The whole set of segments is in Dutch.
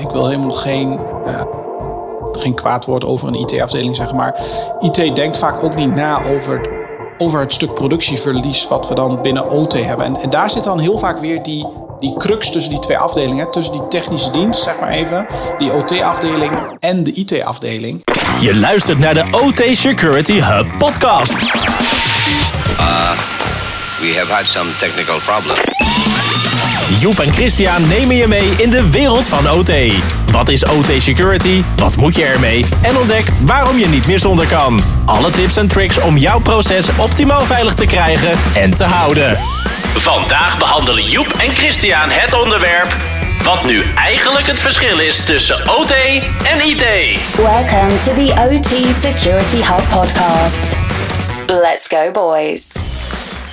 ik wil helemaal geen, uh, geen kwaad woord over een IT-afdeling zeggen. Maar IT denkt vaak ook niet na over, over het stuk productieverlies wat we dan binnen OT hebben. En, en daar zit dan heel vaak weer die, die crux tussen die twee afdelingen. Tussen die technische dienst, zeg maar even. Die OT-afdeling en de IT-afdeling. Je luistert naar de OT Security Hub podcast. Uh, we have had some technical problems. Joep en Christian nemen je mee in de wereld van OT. Wat is OT Security? Wat moet je ermee? En ontdek waarom je niet meer zonder kan. Alle tips en tricks om jouw proces optimaal veilig te krijgen en te houden. Vandaag behandelen Joep en Christian het onderwerp wat nu eigenlijk het verschil is tussen OT en IT. Welcome to the OT Security Hub podcast. Let's go boys.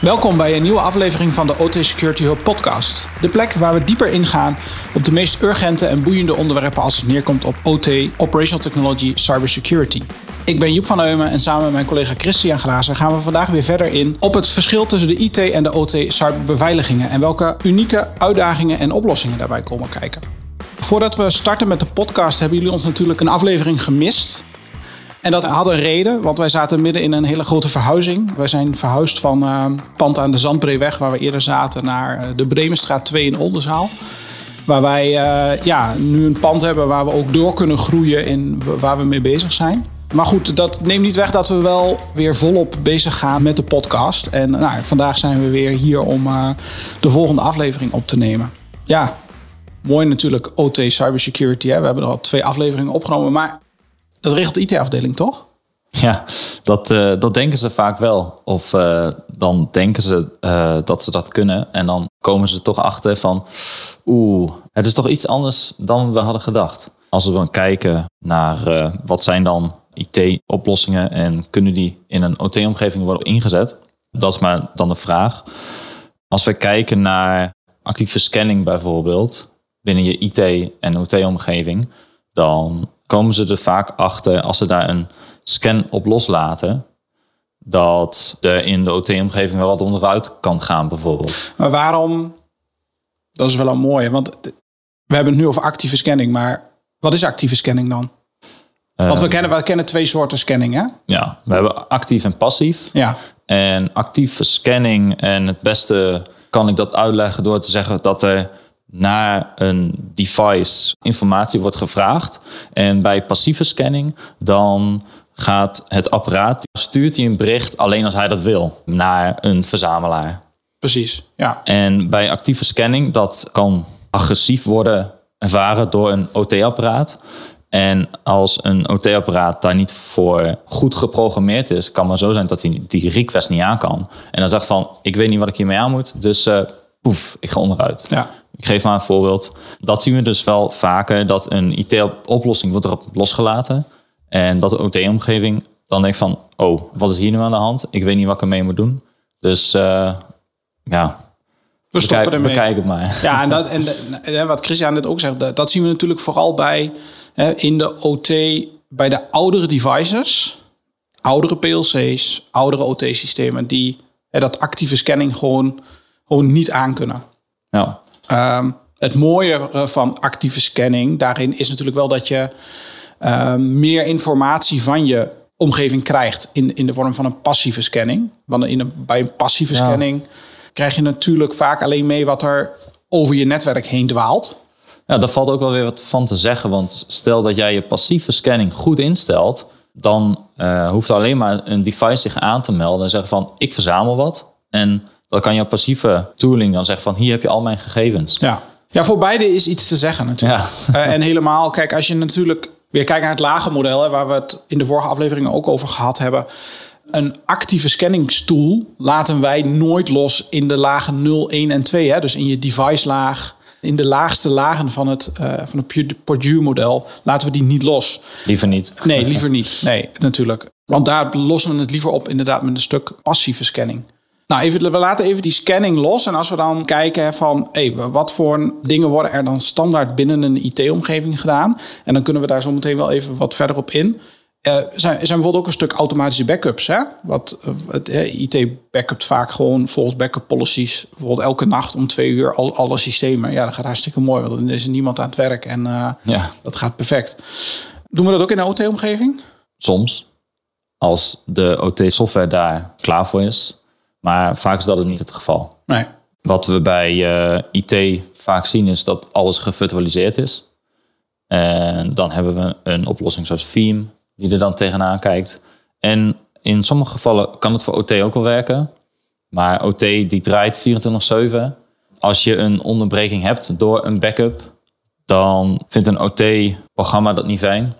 Welkom bij een nieuwe aflevering van de OT Security Hub podcast. De plek waar we dieper ingaan op de meest urgente en boeiende onderwerpen als het neerkomt op OT, Operational Technology, Cybersecurity. Ik ben Joep van Eumen en samen met mijn collega Christian Glazer gaan we vandaag weer verder in op het verschil tussen de IT en de OT cyberbeveiligingen en welke unieke uitdagingen en oplossingen daarbij komen kijken. Voordat we starten met de podcast hebben jullie ons natuurlijk een aflevering gemist. En dat had een reden, want wij zaten midden in een hele grote verhuizing. Wij zijn verhuisd van uh, pand aan de Zandbreeweg, waar we eerder zaten, naar eh, de Bremenstraat 2 in Oldenzaal. Waar wij uh, ja, nu een pand hebben waar we ook door kunnen groeien in waar we mee bezig zijn. Maar goed, dat neemt niet weg dat we wel weer volop bezig gaan met de podcast. En nou, vandaag zijn we weer hier om de volgende aflevering op te nemen. Ja, mooi natuurlijk OT Cybersecurity. We hebben er al twee afleveringen opgenomen. Maar dat regelt de IT-afdeling, toch? Ja, dat, uh, dat denken ze vaak wel. Of uh, dan denken ze uh, dat ze dat kunnen. En dan komen ze toch achter van... Oeh, het is toch iets anders dan we hadden gedacht. Als we dan kijken naar wat zijn dan IT-oplossingen... en kunnen die in een OT-omgeving worden ingezet? Dat is maar dan de vraag. Als we kijken naar actieve scanning bijvoorbeeld... binnen je IT- en OT-omgeving... dan komen ze er vaak achter als ze daar een scan op loslaten. Dat er in de OT-omgeving wel wat onderuit kan gaan, bijvoorbeeld. Maar waarom? Dat is wel een mooie. Want we hebben het nu over actieve scanning. Maar wat is actieve scanning dan? Want we kennen, we kennen twee soorten scanning, hè? Ja, we hebben actief en passief. Ja. En actieve scanning, en het beste kan ik dat uitleggen door te zeggen dat er naar een device informatie wordt gevraagd. En bij passieve scanning dan gaat het apparaat, stuurt hij een bericht alleen als hij dat wil, naar een verzamelaar. Precies, ja. En bij actieve scanning, dat kan agressief worden ervaren door een OT-apparaat. En als een OT-apparaat daar niet voor goed geprogrammeerd is, kan maar zo zijn dat hij die request niet aan kan. En dan zegt van, ik weet niet wat ik hiermee aan moet, dus uh, poef, ik ga onderuit. Ja. Ik geef maar een voorbeeld. Dat zien we dus wel vaker, dat een IT-oplossing wordt erop losgelaten. En dat de OT-omgeving dan denkt van, oh, wat is hier nu aan de hand? Ik weet niet wat ik ermee moet doen. Dus uh, ja, we stoppen bekijk, ermee. bekijk het maar. Ja, en, dat, en wat Christian net ook zegt, dat, dat, zien we natuurlijk vooral bij hè, in de OT, bij de oudere devices, oudere PLC's, oudere OT-systemen, die hè, dat actieve scanning gewoon, gewoon niet aankunnen. Ja. Um, het mooie van actieve scanning daarin is natuurlijk wel dat je uh, meer informatie van je omgeving krijgt in, in de vorm van een passieve scanning. Want in een, bij een passieve ja. scanning krijg je natuurlijk vaak alleen mee wat er over je netwerk heen dwaalt. Ja, daar valt ook wel weer wat van te zeggen. Want stel dat jij je passieve scanning goed instelt, dan uh, hoeft alleen maar een device zich aan te melden en zeggen van ik verzamel wat. En dan kan je passieve tooling dan zeggen van hier heb je al mijn gegevens. Ja, ja voor beide is iets te zeggen natuurlijk. Ja. Uh, en helemaal, kijk, als je natuurlijk weer kijkt naar het lage model, hè, waar we het in de vorige afleveringen ook over gehad hebben. Een actieve scanningstool laten wij nooit los in de lagen 0, 1 en 2. Hè? Dus in je device laag, in de laagste lagen van het, uh, van het Purdue model, laten we die niet los. Liever niet. Nee, liever niet. Nee, natuurlijk. Want daar lossen we het liever op inderdaad met een stuk passieve scanning. Nou, even, we laten even die scanning los. En als we dan kijken van hey, wat voor dingen worden er dan standaard binnen een IT-omgeving gedaan. En dan kunnen we daar zo meteen wel even wat verder op in. Uh, zijn, zijn bijvoorbeeld ook een stuk automatische backups. Hè? Wat uh, het, uh, IT backupt vaak gewoon volgens backup policies. Bijvoorbeeld elke nacht om twee uur al, alle systemen. Ja, dat gaat hartstikke mooi, want dan is er niemand aan het werk en ja. dat gaat perfect. Doen we dat ook in de OT-omgeving? Soms, als de OT-software daar klaar voor is. Maar vaak is dat niet het geval. Nee. Wat we bij IT vaak zien is dat alles gevirtualiseerd is. En dan hebben we een oplossing zoals Veeam die er dan tegenaan kijkt. En in sommige gevallen kan het voor OT ook wel werken. Maar OT die draait 24-7. Als je een onderbreking hebt door een backup, dan vindt een OT-programma dat niet fijn.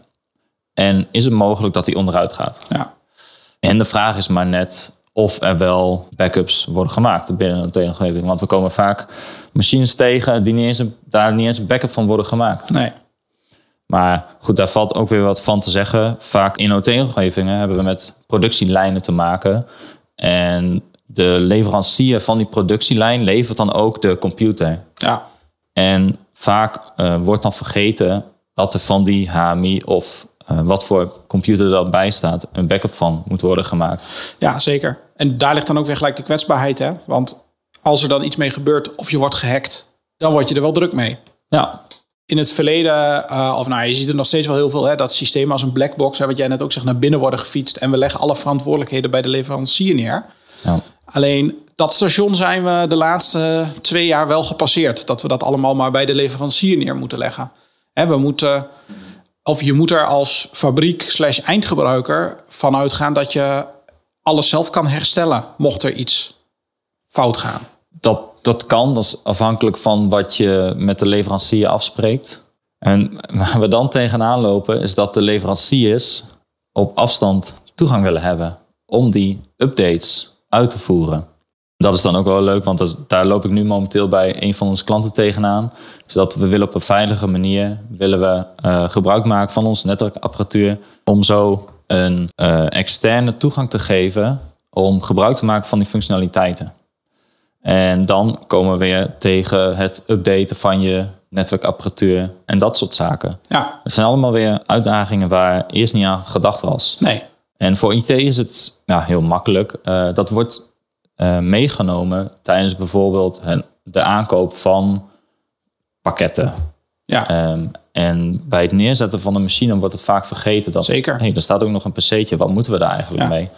En is het mogelijk dat die onderuit gaat. Ja. En de vraag is maar net of er wel backups worden gemaakt binnen een OT-omgeving. Want we komen vaak machines tegen die niet eens een, daar niet eens een backup van worden gemaakt. Nee. Maar goed, daar valt ook weer wat van te zeggen. Vaak in OT-omgevingen hebben we met productielijnen te maken. En de leverancier van die productielijn levert dan ook de computer. Ja. En vaak uh, wordt dan vergeten dat er van die HMI of uh, wat voor computer er dan bij staat, een backup van moet worden gemaakt. Ja, zeker. En daar ligt dan ook weer gelijk de kwetsbaarheid. Hè? Want als er dan iets mee gebeurt of je wordt gehackt, dan word je er wel druk mee. Ja in het verleden, uh, of nou, je ziet er nog steeds wel heel veel, hè, dat systemen als een blackbox, hè, wat jij net ook zegt, naar binnen worden gefietst. En we leggen alle verantwoordelijkheden bij de leverancier neer. Ja. Alleen dat station zijn we de laatste twee jaar wel gepasseerd. Dat we dat allemaal maar bij de leverancier neer moeten leggen. Hè, we moeten, of je moet er als fabriek slash eindgebruiker van uitgaan dat je alles zelf kan herstellen, mocht er iets fout gaan. Dat dat kan, dat is afhankelijk van wat je met de leverancier afspreekt. En waar we dan tegenaan lopen, is dat de leveranciers op afstand toegang willen hebben om die updates uit te voeren. Dat is dan ook wel leuk, want daar loop ik nu momenteel bij een van onze klanten tegenaan. Dus dat we willen op een veilige manier willen we, uh, gebruik maken van onze netwerkapparatuur. Om zo een uh, externe toegang te geven om gebruik te maken van die functionaliteiten. En dan komen we weer tegen het updaten van je netwerkapparatuur en dat soort zaken. Ja. Het zijn allemaal weer uitdagingen waar eerst niet aan gedacht was. Nee. En voor IT is het ja, heel makkelijk. Uh, dat wordt uh, meegenomen tijdens bijvoorbeeld de aankoop van pakketten. Ja. Um, en bij het neerzetten van de machine wordt het vaak vergeten. Dat, Zeker. Hey, er staat ook nog een PC'tje. Wat moeten we daar eigenlijk ja. mee?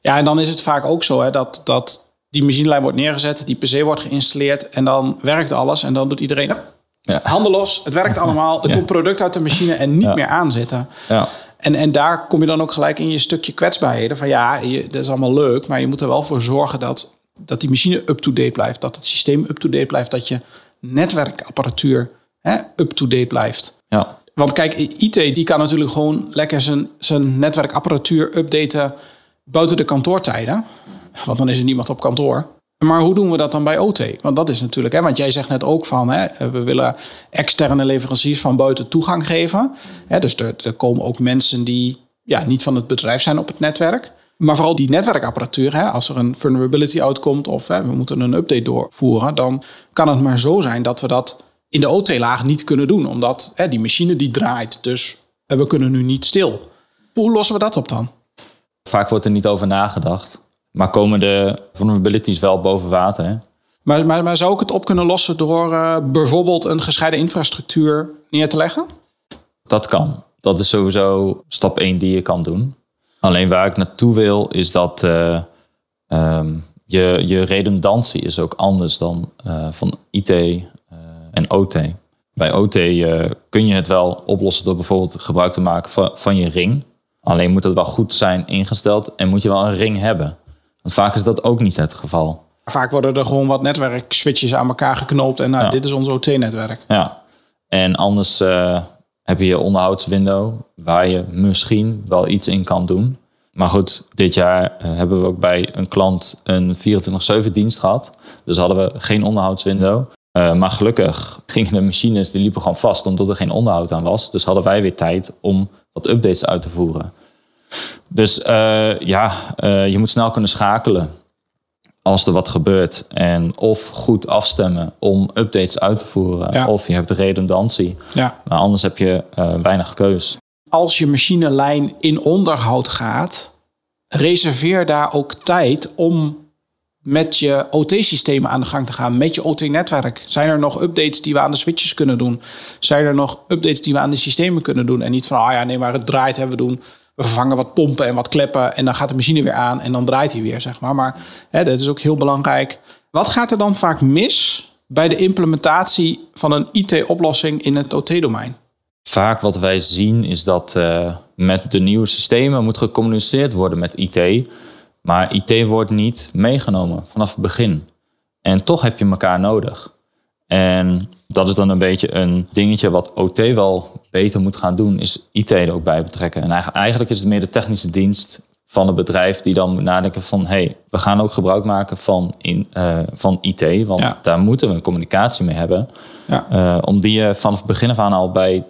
Ja, en dan is het vaak ook zo hè, dat, dat die machinelijn wordt neergezet, die PC wordt geïnstalleerd en dan werkt alles en dan doet iedereen ja. handen los, het werkt allemaal, er komt product uit de machine en niet meer aanzetten. Ja. En, en daar kom je dan ook gelijk in je stukje kwetsbaarheden van ja, je, dat is allemaal leuk, maar je moet er wel voor zorgen dat, dat die machine up-to-date blijft, dat het systeem up-to-date blijft, dat je netwerkapparatuur up-to-date blijft. Ja. Want kijk, IT die kan natuurlijk gewoon lekker zijn, zijn netwerkapparatuur updaten buiten de kantoortijden. Want dan is er niemand op kantoor. Maar hoe doen we dat dan bij OT? Want dat is natuurlijk, hè, want jij zegt net ook van, hè, we willen externe leveranciers van buiten toegang geven. Hè, dus er, komen ook mensen die ja, niet van het bedrijf zijn op het netwerk. Maar vooral die netwerkapparatuur, hè, als er een vulnerability uitkomt of hè, we moeten een update doorvoeren, dan kan het maar zo zijn dat we dat in de OT-laag niet kunnen doen, omdat hè, die machine die draait. Dus we kunnen nu niet stil. Hoe lossen we dat op dan? Vaak wordt er niet over nagedacht. Maar komen de vulnerabilities wel boven water? Hè? Maar, maar, maar zou ik het op kunnen lossen door uh, bijvoorbeeld een gescheiden infrastructuur neer te leggen? Dat kan. Dat is sowieso stap 1 die je kan doen. Alleen waar ik naartoe wil is dat uh, um, je, je redundantie is ook anders dan uh, van IT en OT. Bij OT kun je het wel oplossen door bijvoorbeeld gebruik te maken van, van je ring. Alleen moet het wel goed zijn ingesteld en moet je wel een ring hebben. Want vaak is dat ook niet het geval. Vaak worden er gewoon wat netwerkswitches aan elkaar geknoopt en nou, ja. dit is ons OT-netwerk. Ja, en anders uh, heb je je onderhoudswindow waar je misschien wel iets in kan doen. Maar goed, dit jaar uh, hebben we ook bij een klant een 24-7 dienst gehad. Dus hadden we geen onderhoudswindow. Uh, maar gelukkig gingen de machines, die liepen gewoon vast omdat er geen onderhoud aan was. Dus hadden wij weer tijd om wat updates uit te voeren. Dus uh, ja, uh, je moet snel kunnen schakelen als er wat gebeurt. En of goed afstemmen om updates uit te voeren. Ja. Of je hebt redundantie. Ja. Maar anders heb je uh, weinig keus. als je machinelijn in onderhoud gaat, reserveer daar ook tijd om met je OT-systemen aan de gang te gaan, met je OT-netwerk. Zijn er nog updates die we aan de switches kunnen doen? Zijn er nog updates die we aan de systemen kunnen doen? En niet van, ah ja, nee, maar het draait, hebben we doen. We vervangen wat pompen en wat kleppen en dan gaat de machine weer aan en dan draait hij weer, zeg maar. Maar hè, dat is ook heel belangrijk. Wat gaat er dan vaak mis bij de implementatie van een IT-oplossing in het OT-domein? Vaak wat wij zien is dat uh, met de nieuwe systemen moet gecommuniceerd worden met IT. Maar IT wordt niet meegenomen vanaf het begin. En toch heb je elkaar nodig. En dat is dan een beetje een dingetje wat OT wel beter moet gaan doen, is IT er ook bij betrekken. En eigenlijk is het meer de technische dienst van het bedrijf die dan moet nadenken van hé, hey, we gaan ook gebruik maken van, in, uh, van IT, want daar moeten we een communicatie mee hebben. Ja. Uh, om die van het begin af aan al bij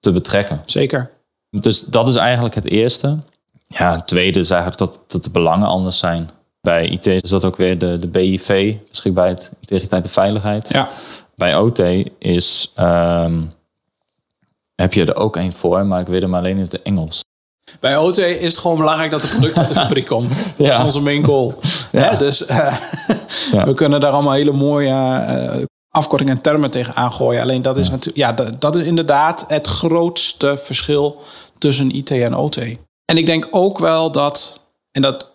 te betrekken. Zeker. Dus dat is eigenlijk het eerste. Ja, het tweede is eigenlijk dat, dat de belangen anders zijn. Bij IT is dat ook weer de, de BIV, beschikbaarheid, integriteit en veiligheid. Ja. Bij OT is, um, heb je er ook één voor, maar ik weet hem alleen in het Engels. Bij OT is het gewoon belangrijk dat het product uit de fabriek komt. ja. Dat is onze main goal. Ja. dus uh, ja. we kunnen daar allemaal hele mooie uh, afkortingen en termen tegen aangooien. Alleen dat is, natuurlijk, ja, dat, dat is inderdaad het grootste verschil tussen IT en OT. En ik denk ook wel dat, en dat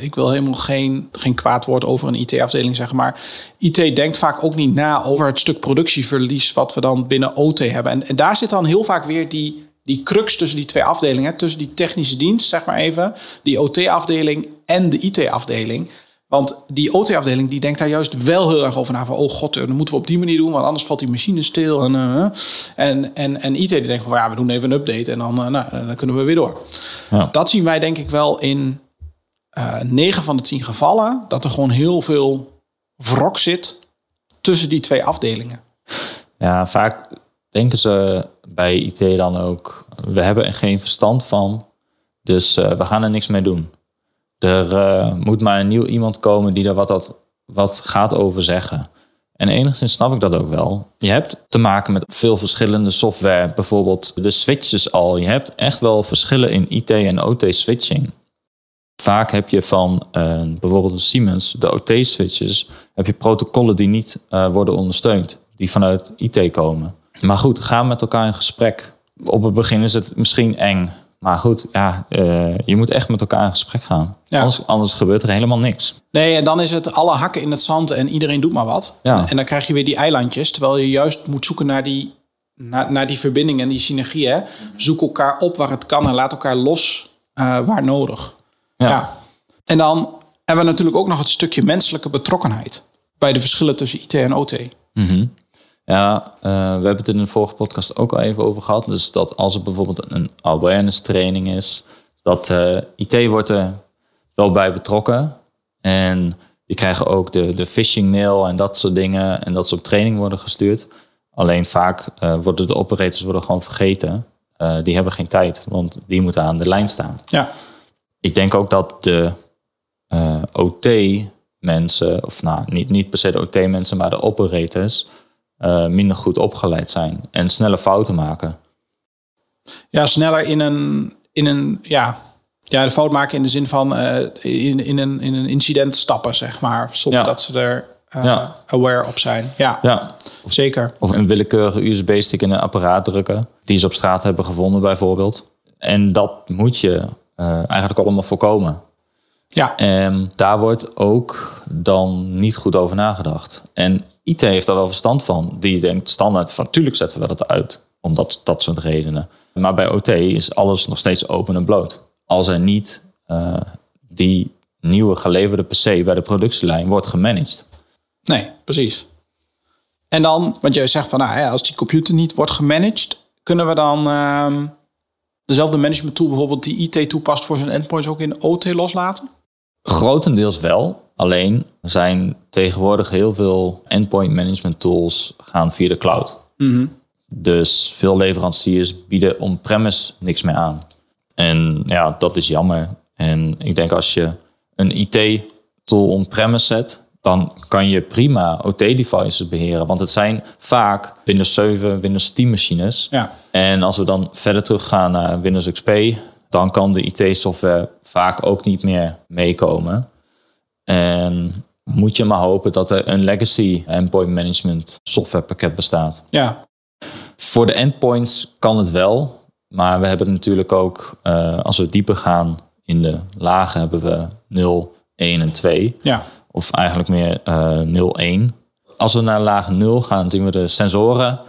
ik wil helemaal geen, geen kwaad woord over een IT-afdeling zeggen, maar IT denkt vaak ook niet na over het stuk productieverlies wat we dan binnen OT hebben. En, en daar zit dan heel vaak weer die, die crux tussen die twee afdelingen, tussen die technische dienst, zeg maar even, die OT-afdeling en de IT-afdeling. Want die OT-afdeling die denkt daar juist wel heel erg over na. Van, oh god, dat moeten we op die manier doen, want anders valt die machine stil. En, uh, en, en, en IT die denkt van, ja, we doen even een update en dan, uh, nou, dan kunnen we weer door. Ja. Dat zien wij denk ik wel in uh, 9 van de 10 gevallen. Dat er gewoon heel veel wrok zit tussen die twee afdelingen. Ja, vaak denken ze bij IT dan ook, we hebben er geen verstand van. Dus we gaan er niks mee doen. Er uh, moet maar een nieuw iemand komen die er wat, wat, wat gaat over zeggen. En enigszins snap ik dat ook wel. Je hebt te maken met veel verschillende software, bijvoorbeeld de switches al. Je hebt echt wel verschillen in IT en OT switching. Vaak heb je van uh, bijvoorbeeld een Siemens, de OT-switches, heb je protocollen die niet uh, worden ondersteund, die vanuit IT komen. Maar goed, ga met elkaar in gesprek. Op het begin is het misschien eng. Maar goed, ja, uh, je moet echt met elkaar in gesprek gaan. Ja. Anders, anders, gebeurt er helemaal niks. Nee, en dan is het alle hakken in het zand en iedereen doet maar wat. Ja. En dan krijg je weer die eilandjes. Terwijl je juist moet zoeken naar die, naar, naar die verbinding en die synergie. Hè? Zoek elkaar op waar het kan en laat elkaar los uh, waar nodig. Ja. ja. En dan hebben we natuurlijk ook nog het stukje menselijke betrokkenheid. Bij de verschillen tussen IT en OT. Mm -hmm. Ja, uh, we hebben het in de vorige podcast ook al even over gehad. Dus dat als er bijvoorbeeld een awareness training is, dat uh, IT wordt er wel bij betrokken. En die krijgen ook de, de phishing mail en dat soort dingen. En dat ze op training worden gestuurd. Alleen vaak uh, worden de operators worden gewoon vergeten. die hebben geen tijd, want die moeten aan de lijn staan. Ja. Ik denk ook dat de OT-mensen, of nou niet, niet per se de OT-mensen, maar de operators uh, minder goed opgeleid zijn en snelle fouten maken. Ja, sneller in een, in een ja, ja, de fout maken in de zin van uh, in, in, een, in een incident stappen, zeg maar. Zonder dat ze er uh, ja. aware op zijn. Ja, ja. zeker. Of een willekeurige USB-stick in een apparaat drukken. Die ze op straat hebben gevonden bijvoorbeeld. En dat moet je eigenlijk allemaal voorkomen. Ja. En daar wordt ook dan niet goed over nagedacht. En IT heeft daar wel verstand van. Die denkt standaard van, tuurlijk zetten we dat uit. Omdat dat soort redenen. Maar bij OT is alles nog steeds open en bloot. Als er niet uh, die nieuwe geleverde PC bij de productielijn wordt gemanaged. Nee, precies. En dan, want jij zegt van, nou, als die computer niet wordt gemanaged, kunnen we dan uh, dezelfde management tool bijvoorbeeld die IT toepast voor zijn endpoints ook in OT loslaten? Grotendeels wel. Alleen zijn tegenwoordig heel veel endpoint management tools gaan via de cloud. Mhm. Dus veel leveranciers bieden on-premise niks meer aan. En ja, dat is jammer. En ik denk als je een IT-tool on-premise zet, dan kan je prima OT-devices beheren. Want het zijn vaak Windows 7, Windows 10 machines. Ja. En als we dan verder teruggaan naar Windows XP, dan kan de IT-software vaak ook niet meer meekomen. En moet je maar hopen dat er een legacy endpoint management softwarepakket bestaat. Ja, Voor de endpoints kan het wel, maar we hebben natuurlijk ook, eh, als we dieper gaan in de lagen, hebben we 0, 1 en 2. ja. Of eigenlijk meer eh 0-1. Als we naar laag 0 gaan, zien we de sensoren.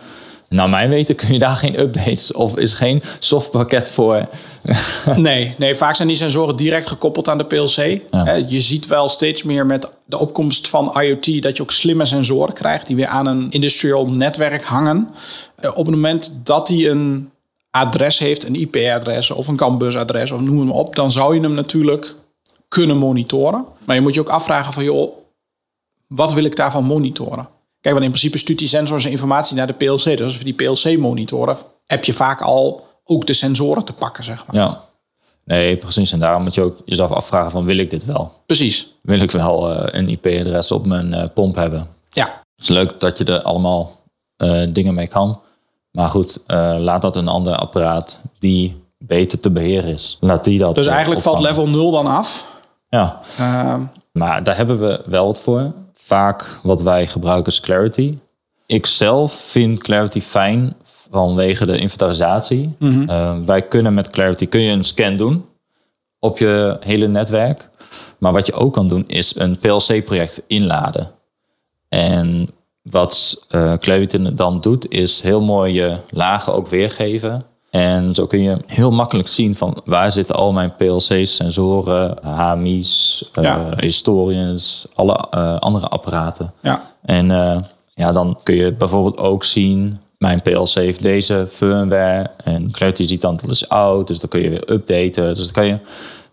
Nou, mijn weten kun je daar geen updates of is geen softpakket voor. Nee, nee, vaak zijn die sensoren direct gekoppeld aan de PLC. Hè, Je ziet wel steeds meer met de opkomst van IoT dat je ook slimme sensoren krijgt die weer aan een industrial netwerk hangen. Eh, Op het moment dat die een adres heeft, een IP-adres of een CAN-busadres of noem het maar op, dan zou je hem natuurlijk kunnen monitoren. Maar je moet je ook afvragen van joh, wat wil ik daarvan monitoren? Kijk, want in principe stuurt die sensor zijn informatie naar de PLC. Dus als we die PLC monitoren, heb je vaak al ook de sensoren te pakken, zeg maar. Ja. Nee, precies. En daarom moet je ook jezelf afvragen van wil ik dit wel? Precies. Wil ik wel eh, een IP-adres op mijn eh, pomp hebben? Ja, Het is leuk dat je er allemaal eh, dingen mee kan. Maar goed, laat dat een ander apparaat die beter te beheren is. Laat die dat dus eigenlijk valt level 0 dan af. Ja, Ehm, Maar daar hebben we wel wat voor. Vaak wat wij gebruiken is Clarity. Ik zelf vind Clarity fijn vanwege de inventarisatie. Eh, wij kunnen met Clarity kun je een scan doen op je hele netwerk. Maar wat je ook kan doen is een PLC-project inladen. En wat eh, Clarity dan doet is heel mooi je lagen ook weergeven. En zo kun je heel makkelijk zien van waar zitten al mijn PLC's, sensoren, HMI's, eh Ja. historians, alle eh, andere apparaten. ja. En eh, ja, dan kun je bijvoorbeeld ook zien, mijn PLC heeft deze firmware en Clarity ziet dan dat is oud, dus dan kun je weer updaten. Dus dan kan je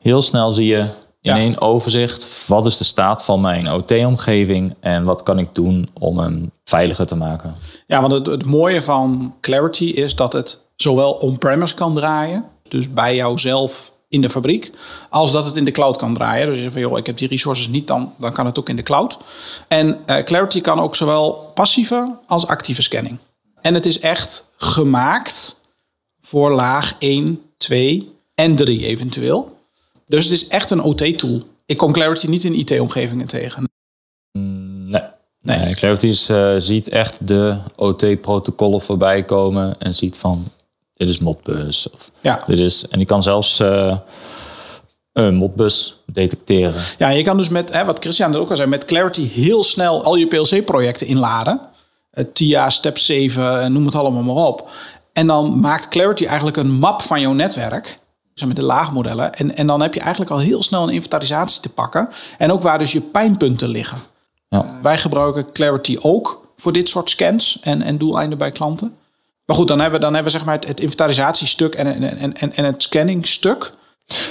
heel snel zie je in Ja. één overzicht, wat is de staat van mijn OT-omgeving en wat kan ik doen om hem veiliger te maken. ja, want het, het mooie van Clarity is dat het zowel on-premise kan draaien, dus bij jouzelf in de fabriek, als dat het in de cloud kan draaien. Dus je zegt van, joh, ik heb die resources niet, dan, dan kan het ook in de cloud. En eh, Clarity kan ook zowel passieve als actieve scanning. En het is echt gemaakt voor laag 1, 2 en 3 eventueel. Dus het is echt een OT-tool. Ik kom Clarity niet in IT-omgevingen tegen. Nee. Nee. Nee, Clarity is, eh, ziet echt de OT-protocollen voorbij komen en ziet van dit is Modbus. Of Ja. dit is, en die kan zelfs eh, een Modbus detecteren. Ja, je kan dus met, hè, wat Christian net ook al zei, met Clarity heel snel al je PLC-projecten inladen. Eh, TIA, Step 7, eh, noem het allemaal maar op. En dan maakt Clarity eigenlijk een map van jouw netwerk. Met de laagmodellen. En, en dan heb je eigenlijk al heel snel een inventarisatie te pakken. En ook waar dus je pijnpunten liggen. Ja. Wij gebruiken Clarity ook voor dit soort scans en, en doeleinden bij klanten. Maar goed, dan hebben we, dan hebben we zeg maar het, het inventarisatiestuk en, en, en, en, en het scanningstuk.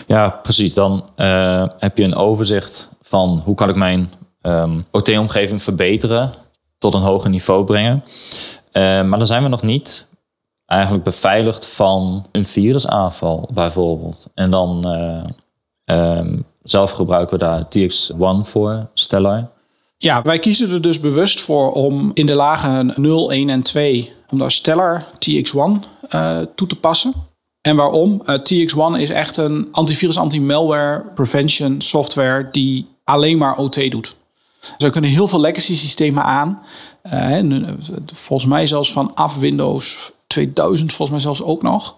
Ja, precies. Dan eh, heb je een overzicht van hoe kan ik mijn ehm, OT-omgeving verbeteren, tot een hoger niveau brengen. Eh, maar dan zijn we nog niet eigenlijk beveiligd van een virusaanval bijvoorbeeld. En dan eh, ehm, zelf gebruiken we daar TX1 voor, Stellar. Ja, wij kiezen er dus bewust voor om in de lagen 0, 1 en 2... om daar Stellar TX1 eh, toe te passen. En waarom? Eh, TX1 is echt een antivirus, anti-malware prevention software... die alleen maar OT doet. Dus er kunnen heel veel legacy systemen aan. Eh, volgens mij zelfs vanaf Windows 2000 volgens mij zelfs ook nog.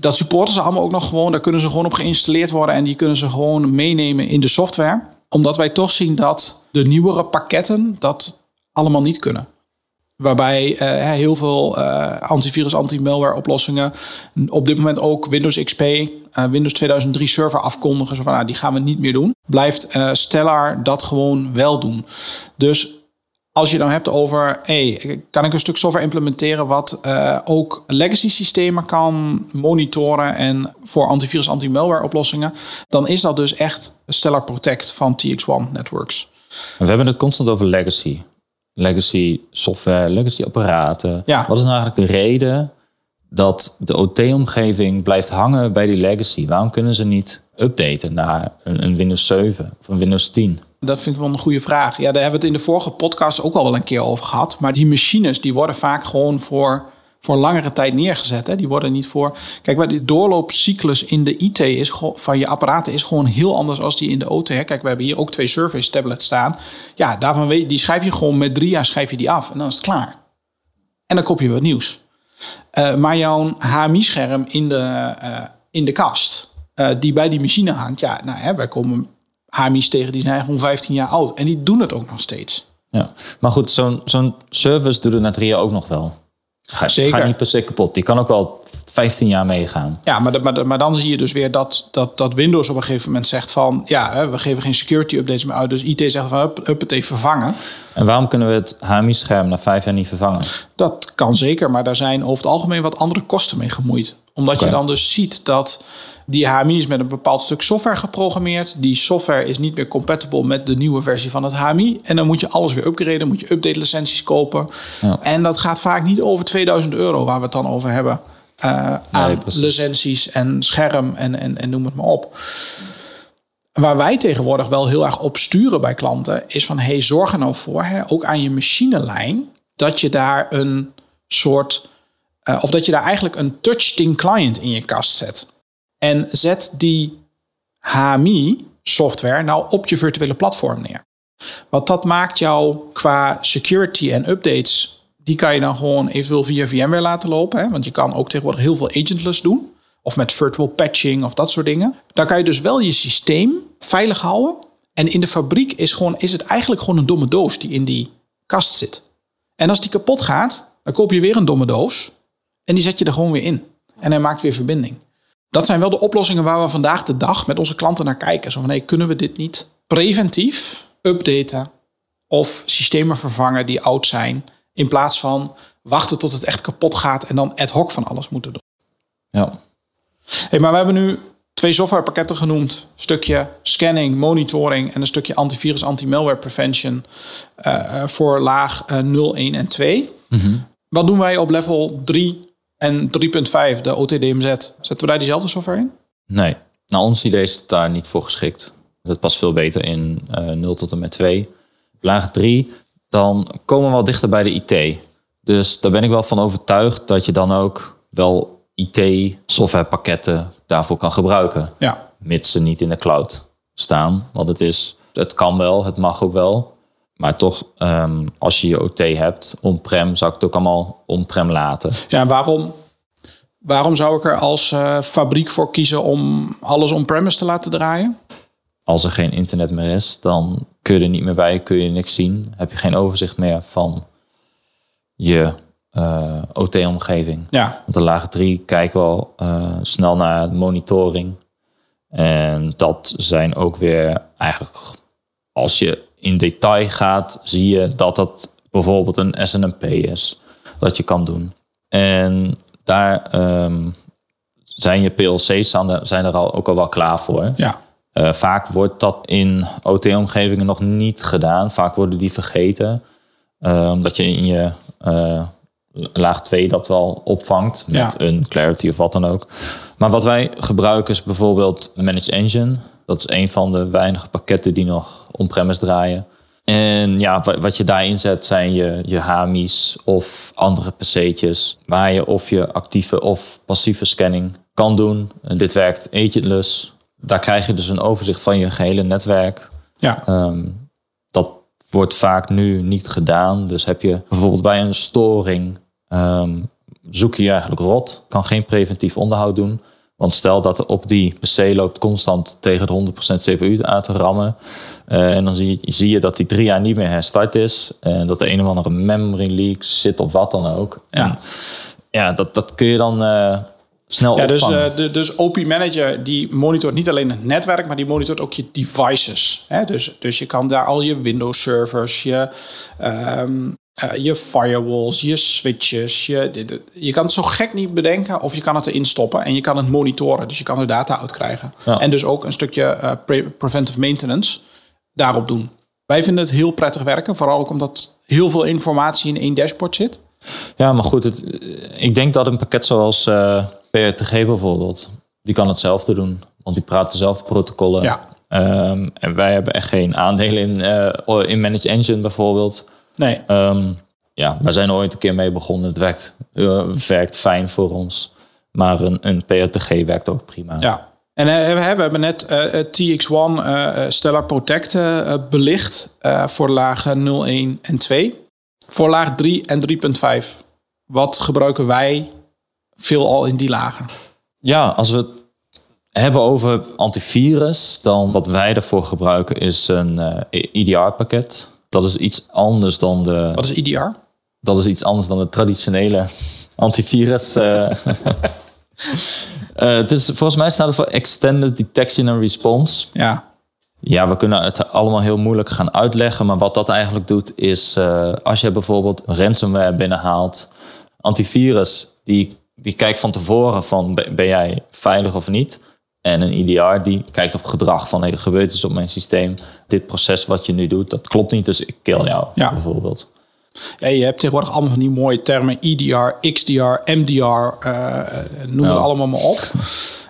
Dat supporten ze allemaal ook nog gewoon. Daar kunnen ze gewoon op geïnstalleerd worden en die kunnen ze gewoon meenemen in de software. Omdat wij toch zien dat de nieuwere pakketten dat allemaal niet kunnen. Waarbij eh, heel veel eh, antivirus, anti-malware oplossingen op dit moment ook Windows XP, eh, Windows 2003 server afkondigen. Zo van, nou, die gaan we niet meer doen. Blijft Stellar dat gewoon wel doen. Dus als je dan hebt over, hey, kan ik een stuk software implementeren wat ook legacy systemen kan monitoren en voor antivirus, anti-malware oplossingen, dan is dat dus echt Stellar Protect van TX1 Networks. We hebben het constant over legacy. Legacy software, legacy apparaten. Ja. Wat is nou eigenlijk de reden dat de OT-omgeving blijft hangen bij die legacy? Waarom kunnen ze niet updaten naar een, een Windows 7 of een Windows 10? Dat vind ik wel een goede vraag. Ja, daar hebben we het in de vorige podcast ook al wel een keer over gehad. Maar die machines die worden vaak gewoon voor, voor langere tijd neergezet. Hè? Die worden niet voor. Kijk, maar die doorloopcyclus in de IT is van je apparaten is gewoon heel anders als die in de OT. Hè? Kijk, we hebben hier ook twee Surface tablets staan. Ja, daarvan weet die schrijf je gewoon met drie jaar schrijf je die af en dan is het klaar. En dan koop je wat nieuws. Eh, maar jouw HMI-scherm in de, eh, in de kast, eh, die bij die machine hangt, ja, nou, hè, wij komen HMI's tegen die zijn gewoon 15 jaar oud en die doen het ook nog steeds. Ja. Maar goed, zo'n zo'n service doet het na drie jaar ook nog wel. Ga, Zeker. Ga niet per se kapot. Die kan ook wel 15 jaar meegaan. Ja, maar, maar, maar dan zie je dus weer dat, dat, dat Windows op een gegeven moment zegt van, ja, hè, we geven geen security updates meer uit, dus IT zegt van, hup, hup, het even vervangen. En waarom kunnen we het HMI-scherm na vijf jaar niet vervangen? Dat kan zeker, maar daar zijn over het algemeen wat andere kosten mee gemoeid. Omdat je dan dus ziet dat die HMI is met een bepaald stuk software geprogrammeerd. Die software is niet meer compatible met de nieuwe versie van het HMI. En dan moet je alles weer upgraden, moet je update licenties kopen. Ja. En dat gaat vaak niet over 2000 euro waar we het dan over hebben. Eh, aan precies. licenties en scherm en, en, en noem het maar op. Waar wij tegenwoordig wel heel erg op sturen bij klanten, is van hey, zorg er nou voor, hè, ook aan je machinelijn, dat je daar een soort, eh, of dat je daar eigenlijk een touchscreen client in je kast zet. En zet die HMI software nou op je virtuele platform neer. Want dat maakt jou qua security en updates, die kan je dan gewoon eventueel via VMware laten lopen. Hè? Want je kan ook tegenwoordig heel veel agentless doen. Of met virtual patching of dat soort dingen. Dan kan je dus wel je systeem veilig houden. En in de fabriek is, gewoon, is het eigenlijk gewoon een domme doos die in die kast zit. En als die kapot gaat, dan koop je weer een domme doos. En die zet je er gewoon weer in. En hij maakt weer verbinding. Dat zijn wel de oplossingen waar we vandaag de dag met onze klanten naar kijken. Zo van, hey, kunnen we dit niet preventief updaten of systemen vervangen die oud zijn, in plaats van wachten tot het echt kapot gaat en dan ad hoc van alles moeten doen. Ja. Hey, maar we hebben nu twee softwarepakketten genoemd. Stukje scanning, monitoring en een stukje antivirus, anti-malware prevention eh, eh, voor laag eh, 0, 1 en 2. Wat doen wij op level 3 en 3.5, de OTDMZ? Zetten we daar diezelfde software in? Nee, naar ons idee is het daar niet voor geschikt. Dat past veel beter in eh 0 tot en met 2. Laag 3, dan komen we wel dichter bij de IT. Dus daar ben ik wel van overtuigd dat je dan ook wel IT-softwarepakketten daarvoor kan gebruiken. Ja. Mits ze niet in de cloud staan. Want het is, het kan wel, het mag ook wel. Maar toch, ehm, als je je OT hebt, on-prem, zou ik het ook allemaal on-prem laten. Ja, en waarom, waarom zou ik er als eh, fabriek voor kiezen om alles on-premise te laten draaien? als er geen internet meer is, dan kun je er niet meer bij, kun je niks zien. Heb je geen overzicht meer van je eh, OT-omgeving. Ja, Want de lage drie kijken wel eh, snel naar monitoring. En dat zijn ook weer eigenlijk, als je in detail gaat, zie je dat dat bijvoorbeeld een SNMP is. Dat je kan doen. En daar ehm, zijn je PLC's zijn er, zijn er al, ook al wel klaar voor. ja. Eh, vaak wordt dat in OT-omgevingen nog niet gedaan. Vaak worden die vergeten. Eh, omdat je in je eh, laag 2 dat wel opvangt met Ja. een Clarity of wat dan ook. Maar wat wij gebruiken is bijvoorbeeld Managed Engine. Dat is een van de weinige pakketten die nog on-premise draaien. En ja, wa- wat je daarin zet zijn je, je HMI's of andere PC'tjes. Waar je of je actieve of passieve scanning kan doen. En dit werkt agentless. Daar krijg je dus een overzicht van je gehele netwerk. ja. Ehm, dat wordt vaak nu niet gedaan. Dus heb je bijvoorbeeld bij een storing, ehm, zoek je je eigenlijk rot. Kan geen preventief onderhoud doen. Want stel dat er op die PC loopt constant tegen de 100% CPU aan te rammen. eh, en dan zie je, zie je dat die drie jaar niet meer herstart is. En dat er een of andere memory leak zit of wat dan ook. En Ja. ja, dat, dat kun je dan eh, snel Ja, dus, eh, de, dus OP Manager die monitort niet alleen het netwerk, maar die monitort ook je devices. Hè? Dus, dus je kan daar al je Windows servers, je, eh, je firewalls, je switches. Je, de- de- je kan het zo gek niet bedenken of je kan het erin stoppen en je kan het monitoren. Dus je kan er data uit krijgen. Ja. En dus ook een stukje eh, pre- preventive maintenance daarop doen. Wij vinden het heel prettig werken, vooral ook omdat heel veel informatie in één dashboard zit. Ja, maar goed, het, ik denk dat een pakket zoals PRTG bijvoorbeeld, die kan hetzelfde doen. Want die praat dezelfde protocollen. Ja. Ehm, en wij hebben echt geen aandelen in, eh, in Managed Engine bijvoorbeeld. Nee. Ehm, ja, wij zijn ooit een keer mee begonnen. Het werkt, eh, werkt fijn voor ons. Maar een, een PRTG werkt ook prima. Ja. En eh, we hebben net eh, eh, TX1 eh, Stellar Protect belicht voor lagen 0, 1 en 2. Voor laag 3 en 3.5. Wat gebruiken wij veel al in die lagen? Ja, als we het hebben over antivirus, dan wat wij ervoor gebruiken is een EDR-pakket. Dat is iets anders dan de. Wat is EDR? Dat is iets anders dan de traditionele antivirus. eh. Eh, het is, volgens mij staat het voor Extended Detection and Response. Ja. Ja, we kunnen het allemaal heel moeilijk gaan uitleggen. Maar wat dat eigenlijk doet is, eh, als je bijvoorbeeld ransomware binnenhaalt, antivirus, die, die kijkt van tevoren van ben jij veilig of niet. En een IDR die kijkt op gedrag van hey, er gebeurt iets op mijn systeem. Dit proces wat je nu doet, dat klopt niet, dus ik kill jou Ja. bijvoorbeeld. Ja, je hebt tegenwoordig allemaal van die mooie termen. EDR, XDR, MDR, eh, noem het Ja. allemaal maar op.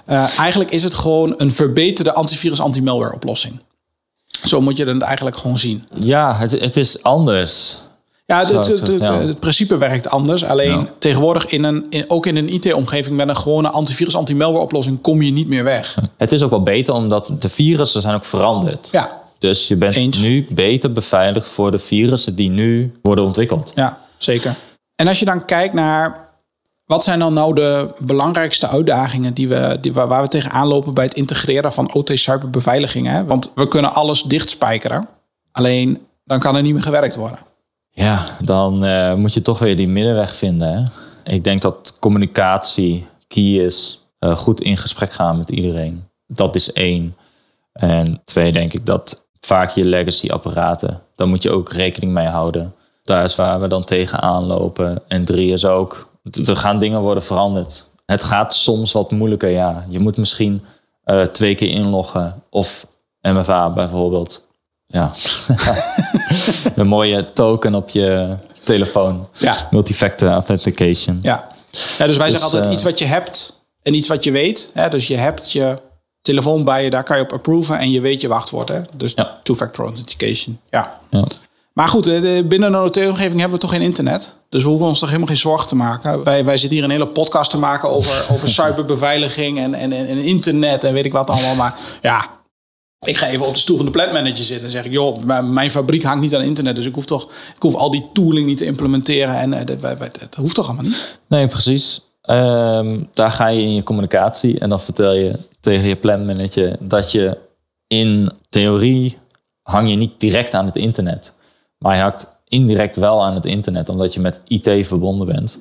Eh, eigenlijk is het gewoon een verbeterde antivirus anti-malware oplossing. Zo moet je het eigenlijk gewoon zien. Ja, het, het is anders. Ja, het, het, principe werkt anders. Alleen Ja. tegenwoordig, in een, in, ook in een IT-omgeving, met een gewone antivirus anti-malware oplossing, kom je niet meer weg. Het is ook wel beter omdat de virussen zijn ook veranderd. Ja, Dus je bent Eens. nu beter beveiligd voor de virussen die nu worden ontwikkeld. ja, zeker. En als je dan kijkt naar wat zijn dan nou de belangrijkste uitdagingen die we, die, waar we tegenaan lopen bij het integreren van OT-cyberbeveiliging? Want we kunnen alles dichtspijkeren, alleen dan kan er niet meer gewerkt worden. Ja, dan eh, moet je toch weer die middenweg vinden. Hè? Ik denk dat communicatie key is. Eh, goed in gesprek gaan met iedereen. Dat is één. En twee, denk ik dat vaak je legacy apparaten, daar moet je ook rekening mee houden. Daar is waar we dan tegenaan lopen. En drie is ook, er gaan dingen worden veranderd. Het gaat soms wat moeilijker, ja. Je moet misschien eh, twee keer inloggen. Of MFA bijvoorbeeld. Ja. een mooie token op je telefoon. Ja. Multifactor authentication. Ja, ja dus wij zeggen altijd eh, iets wat je hebt en iets wat je weet. Hè? Dus je hebt je telefoon bij je, daar kan je op approven en je weet je wachtwoord. Hè? Dus Ja. two-factor authentication. Ja. Ja. Maar goed, eh, de- binnen een OT-omgeving hebben we toch geen internet. Dus we hoeven ons toch helemaal geen zorgen te maken. Wij, wij zitten hier een hele podcast te maken over, over cyberbeveiliging en, en, en internet en weet ik wat allemaal. Maar ja, ik ga even op de stoel van de plantmanager zitten en zeg ik... joh, mijn fabriek hangt niet aan internet, dus ik hoef, toch, ik hoef al die tooling niet te implementeren. En eh, dat, wij- wij- dat hoeft toch allemaal niet? Nee, precies. Ehm, daar ga je in je communicatie en dan vertel je tegen je planmanager dat je in theorie hang je niet direct aan het internet. Maar je hangt indirect wel aan het internet, omdat je met IT verbonden bent.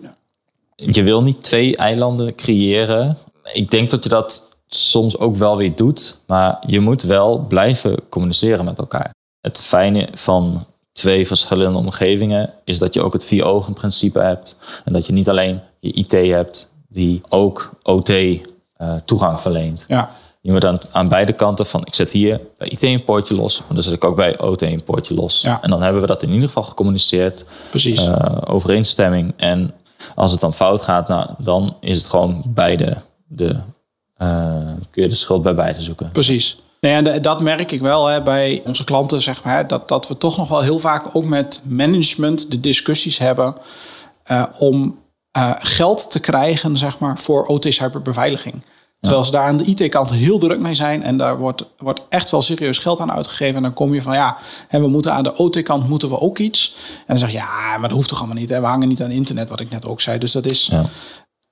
Je wil niet twee eilanden creëren. Ik denk dat je dat soms ook wel weer doet, maar je moet wel blijven communiceren met elkaar. Het fijne van twee verschillende omgevingen is dat je ook het vier ogen principe hebt. En dat je niet alleen je IT hebt die ook OT eh, toegang verleent. Ja. Je moet aan, aan beide kanten van, ik zet hier bij IT een poortje los, maar dan zet ik ook bij OT een poortje los. Ja. En dan hebben we dat in ieder geval gecommuniceerd, Precies. eh, overeenstemming. En als het dan fout gaat, nou, dan is het gewoon beide de, kun je de schuld bij beide zoeken. Precies. Nee, en dat merk ik wel hè, bij onze klanten, zeg maar, dat, dat we toch nog wel heel vaak ook met management de discussies hebben eh, om eh, geld te krijgen, zeg maar, voor OT-cyberbeveiliging. Terwijl ze daar aan de IT-kant heel druk mee zijn en daar wordt, wordt echt wel serieus geld aan uitgegeven. En dan kom je van ja, en we moeten aan de OT-kant moeten we ook iets. En dan zeg je ja, maar dat hoeft toch allemaal niet. Hè? We hangen niet aan internet, wat ik net ook zei. Dus dat is, Ja.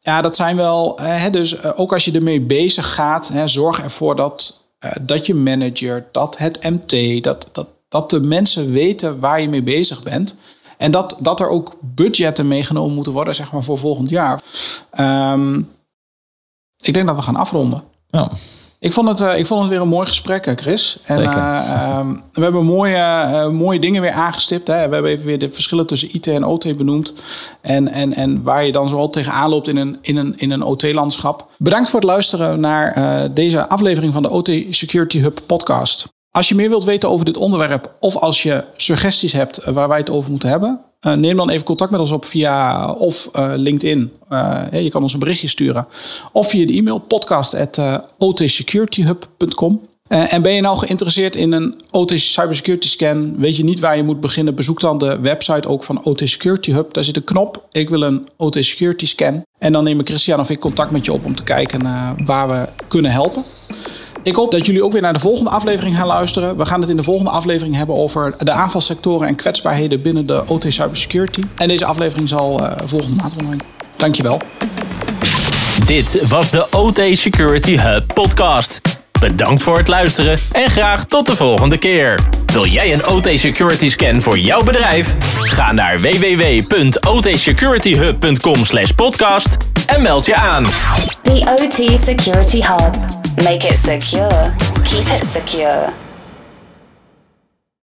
Ja, dat zijn wel. eh, Hè, dus eh, ook als je ermee bezig gaat, hè, zorg ervoor dat, eh, dat je manager, dat het MT, dat, dat, dat de mensen weten waar je mee bezig bent. En dat, dat er ook budgetten meegenomen moeten worden, zeg maar, voor volgend jaar. Ehm, ik denk dat we gaan afronden. Ja. Ik vond, het, eh, ik vond het weer een mooi gesprek, Chris. En, Zeker. eh, ehm, we hebben mooie, eh, mooie dingen weer aangestipt. Hè. We hebben even weer de verschillen tussen IT en OT benoemd. En, en, en waar je dan zoal tegenaan loopt in een, in een, in een OT-landschap. Bedankt voor het luisteren naar deze aflevering van de OT Security Hub podcast. Als je meer wilt weten over dit onderwerp of als je suggesties hebt waar wij het over moeten hebben, eh, neem dan even contact met ons op via of eh, LinkedIn. Eh, je kan ons een berichtje sturen. Of via de e-mail podcast@otsecurityhub.com. En ben je nou geïnteresseerd in een OT Cybersecurity Scan? Weet je niet waar je moet beginnen? Bezoek dan de website ook van OT Security Hub. Daar zit een knop. Ik wil een OT Security Scan. En dan nemen Christian of ik contact met je op om te kijken waar we kunnen helpen. Ik hoop dat jullie ook weer naar de volgende aflevering gaan luisteren. We gaan het in de volgende aflevering hebben over de aanvalsectoren en kwetsbaarheden binnen de OT Cybersecurity. En deze aflevering zal uh, volgende maand online. Dankjewel. Dit was de OT Security Hub podcast. Bedankt voor het luisteren en graag tot de volgende keer. Wil jij een OT Security Scan voor jouw bedrijf? Ga naar www.otsecurityhub.com/podcast en meld je aan. The OT Security Hub. Make it secure. Keep it secure.